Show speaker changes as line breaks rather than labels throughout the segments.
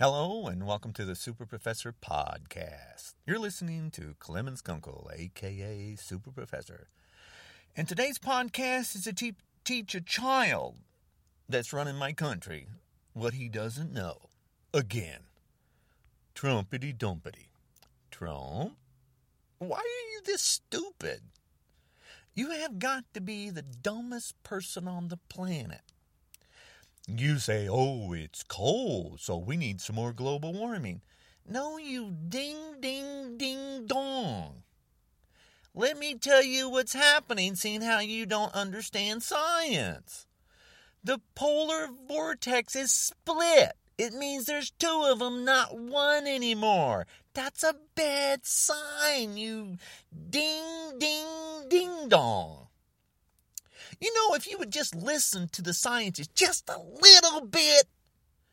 Hello, and welcome to the Super Professor Podcast. You're listening to Clemens Kunkel, aka Super Professor. And today's podcast is to te- teach a child that's running my country what he doesn't know. Again. Trumpity dumpity. Trump? Why are you this stupid? You have got to be the dumbest person on the planet. You say, oh, it's cold, so we need some more global warming. No, you ding, ding, ding, dong. Let me tell you what's happening, seeing how you don't understand science. The polar vortex is split. It means there's two of them, not one anymore. That's a bad sign, you ding, ding, ding dong. You know, if you would just listen to the scientists just a little bit,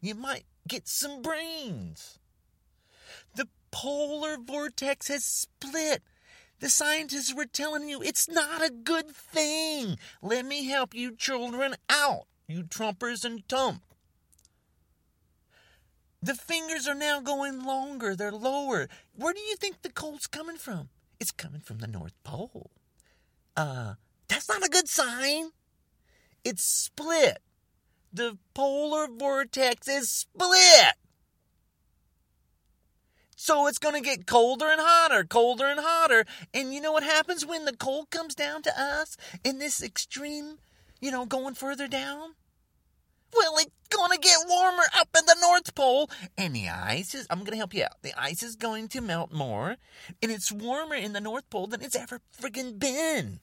you might get some brains. The polar vortex has split. The scientists were telling you it's not a good thing. Let me help you children out, you Trumpers and Tump. The fingers are now going longer, they're lower. Where do you think the cold's coming from? It's coming from the North Pole. Uh, that's not a good sign. It's split. The polar vortex is split. So it's going to get colder and hotter, colder and hotter. And you know what happens when the cold comes down to us in this extreme, you know, going further down? Well, it's going to get warmer up in the North Pole, and the ice is, I'm going to help you out. The ice is going to melt more, and it's warmer in the North Pole than it's ever friggin' been.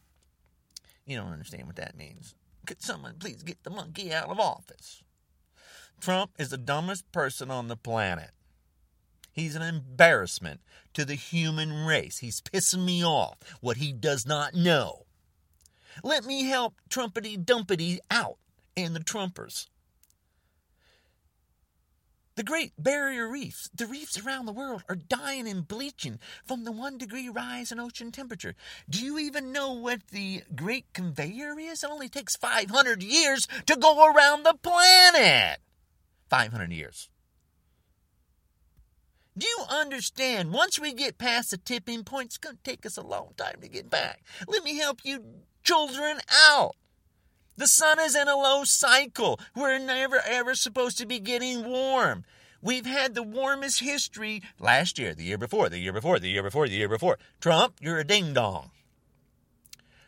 You don't understand what that means. Could someone please get the monkey out of office? Trump is the dumbest person on the planet. He's an embarrassment to the human race. He's pissing me off what he does not know. Let me help Trumpity Dumpity out and the Trumpers. The Great Barrier Reefs, the reefs around the world, are dying and bleaching from the one degree rise in ocean temperature. Do you even know what the Great Conveyor is? It only takes 500 years to go around the planet. 500 years. Do you understand? Once we get past the tipping point, it's going to take us a long time to get back. Let me help you children out. The sun is in a low cycle. We're never ever supposed to be getting warm. We've had the warmest history last year, the year before, the year before, the year before, the year before. Trump, you're a ding dong.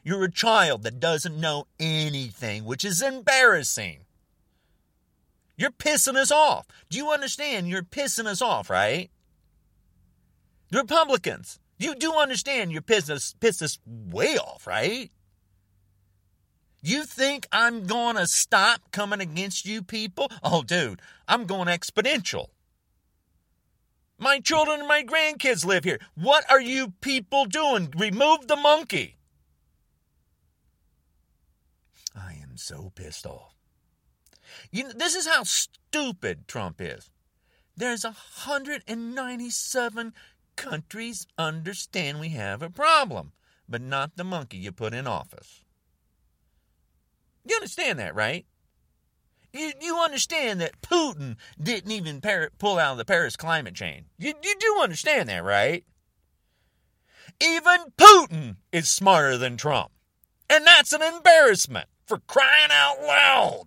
You're a child that doesn't know anything, which is embarrassing. You're pissing us off. Do you understand? You're pissing us off, right? The Republicans, you do understand you're pissing us, pissed us way off, right? You think I'm going to stop coming against you people? Oh, dude, I'm going exponential. My children and my grandkids live here. What are you people doing? Remove the monkey. I am so pissed off. You know, this is how stupid Trump is. There's 197 countries understand we have a problem, but not the monkey you put in office. You understand that, right? You, you understand that Putin didn't even par- pull out of the Paris climate change. You, you do understand that, right? Even Putin is smarter than Trump. And that's an embarrassment for crying out loud.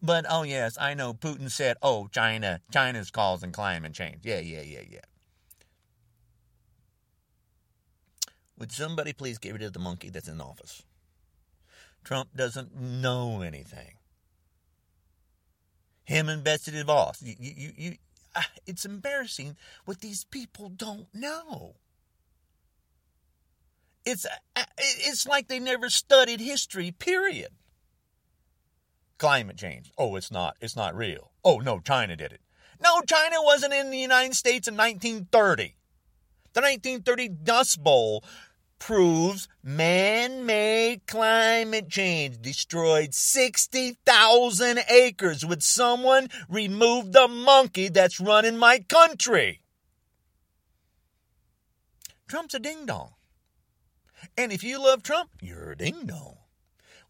But oh yes, I know Putin said, "Oh, China, China's causing climate change." Yeah, yeah, yeah, yeah. Would somebody please get rid of the monkey that's in office? Trump doesn't know anything. Him and Betsy DeVos. You, you, you, it's embarrassing what these people don't know. It's, ah, it's like they never studied history, period. Climate change. Oh, it's not. It's not real. Oh, no, China did it. No, China wasn't in the United States in 1930. The 1930 Dust Bowl proves man made climate change destroyed 60,000 acres. Would someone remove the monkey that's running my country? Trump's a ding dong. And if you love Trump, you're a ding dong.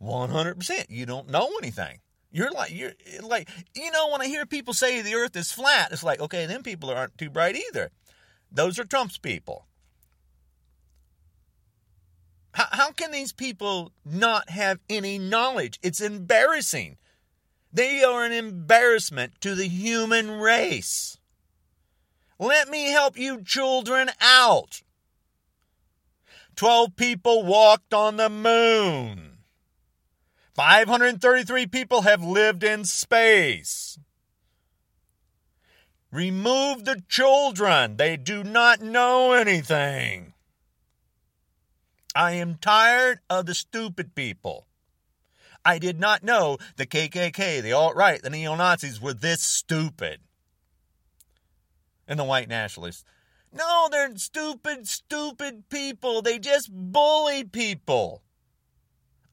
100%. You don't know anything. You're like you're like you know when I hear people say the earth is flat, it's like, okay, them people aren't too bright either. Those are Trump's people. How, how can these people not have any knowledge? It's embarrassing. They are an embarrassment to the human race. Let me help you children out. Twelve people walked on the moon. 533 people have lived in space. Remove the children. They do not know anything. I am tired of the stupid people. I did not know the KKK, the alt right, the neo Nazis were this stupid. And the white nationalists. No, they're stupid, stupid people. They just bully people.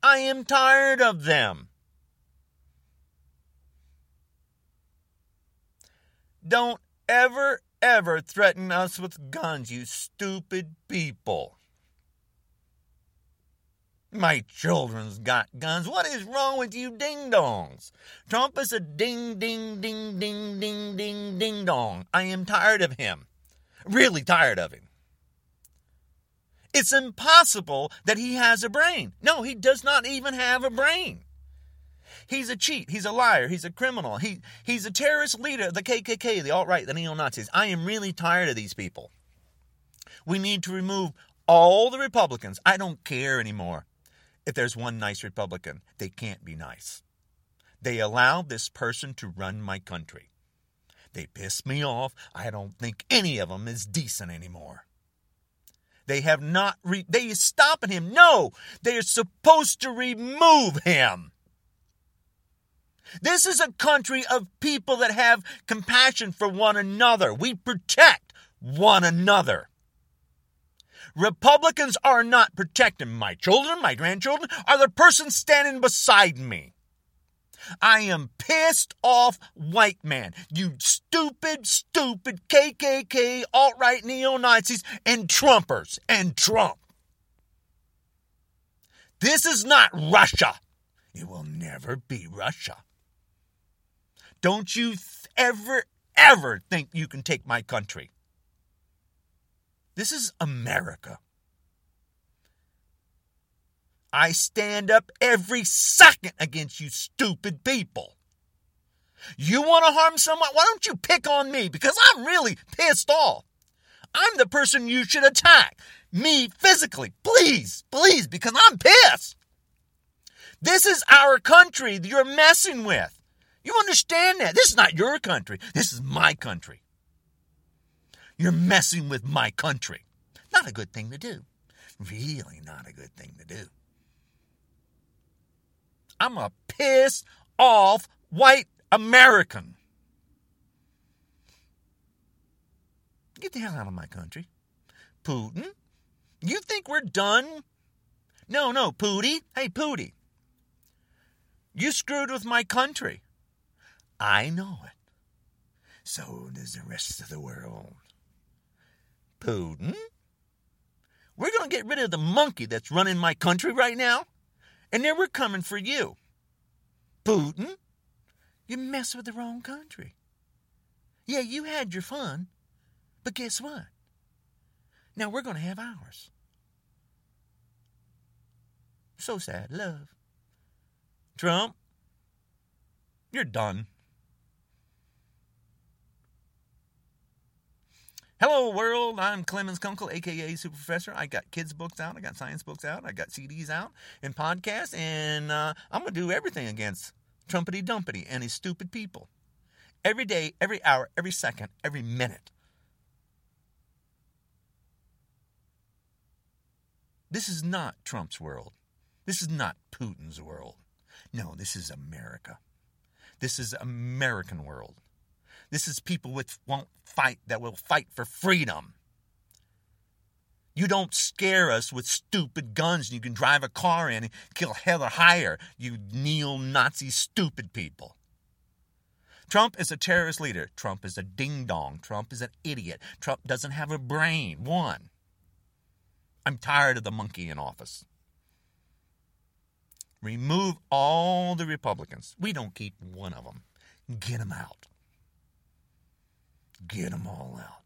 I am tired of them. Don't ever, ever threaten us with guns, you stupid people. My children's got guns. What is wrong with you ding dongs? Trump is a ding, ding, ding, ding, ding, ding, ding dong. I am tired of him. Really tired of him. It's impossible that he has a brain. No, he does not even have a brain. He's a cheat. He's a liar. He's a criminal. He, he's a terrorist leader the KKK, the alt right, the neo Nazis. I am really tired of these people. We need to remove all the Republicans. I don't care anymore if there's one nice Republican. They can't be nice. They allow this person to run my country. They piss me off. I don't think any of them is decent anymore. They have not, re- they are stopping him. No, they are supposed to remove him. This is a country of people that have compassion for one another. We protect one another. Republicans are not protecting my children, my grandchildren, are the person standing beside me. I am pissed off white man. You stupid, stupid KKK, alt right neo Nazis, and Trumpers and Trump. This is not Russia. It will never be Russia. Don't you th- ever, ever think you can take my country. This is America. I stand up every second against you stupid people. You want to harm someone? Why don't you pick on me? Because I'm really pissed off. I'm the person you should attack. Me physically. Please, please, because I'm pissed. This is our country that you're messing with. You understand that? This is not your country. This is my country. You're messing with my country. Not a good thing to do. Really not a good thing to do. I'm a pissed off white American. Get the hell out of my country. Putin? You think we're done? No, no, Pooty. Hey, Pooty. You screwed with my country. I know it. So does the rest of the world. Putin? We're going to get rid of the monkey that's running my country right now, and then we're coming for you. Putin? You mess with the wrong country. Yeah, you had your fun, but guess what? Now we're going to have ours. So sad, love. Trump, you're done. Hello, world. I'm Clemens Kunkel, aka Super Professor. I got kids' books out, I got science books out, I got CDs out, and podcasts, and uh, I'm to do everything against Trumpety Dumpety and his stupid people. Every day, every hour, every second, every minute. This is not Trump's world. This is not Putin's world. No, this is America. This is American world. This is people with won't fight that will fight for freedom. You don't scare us with stupid guns and you can drive a car in and kill Heather Heyer, you neo Nazi stupid people. Trump is a terrorist leader. Trump is a ding dong. Trump is an idiot. Trump doesn't have a brain. One. I'm tired of the monkey in office. Remove all the Republicans. We don't keep one of them. Get them out. Get them all out.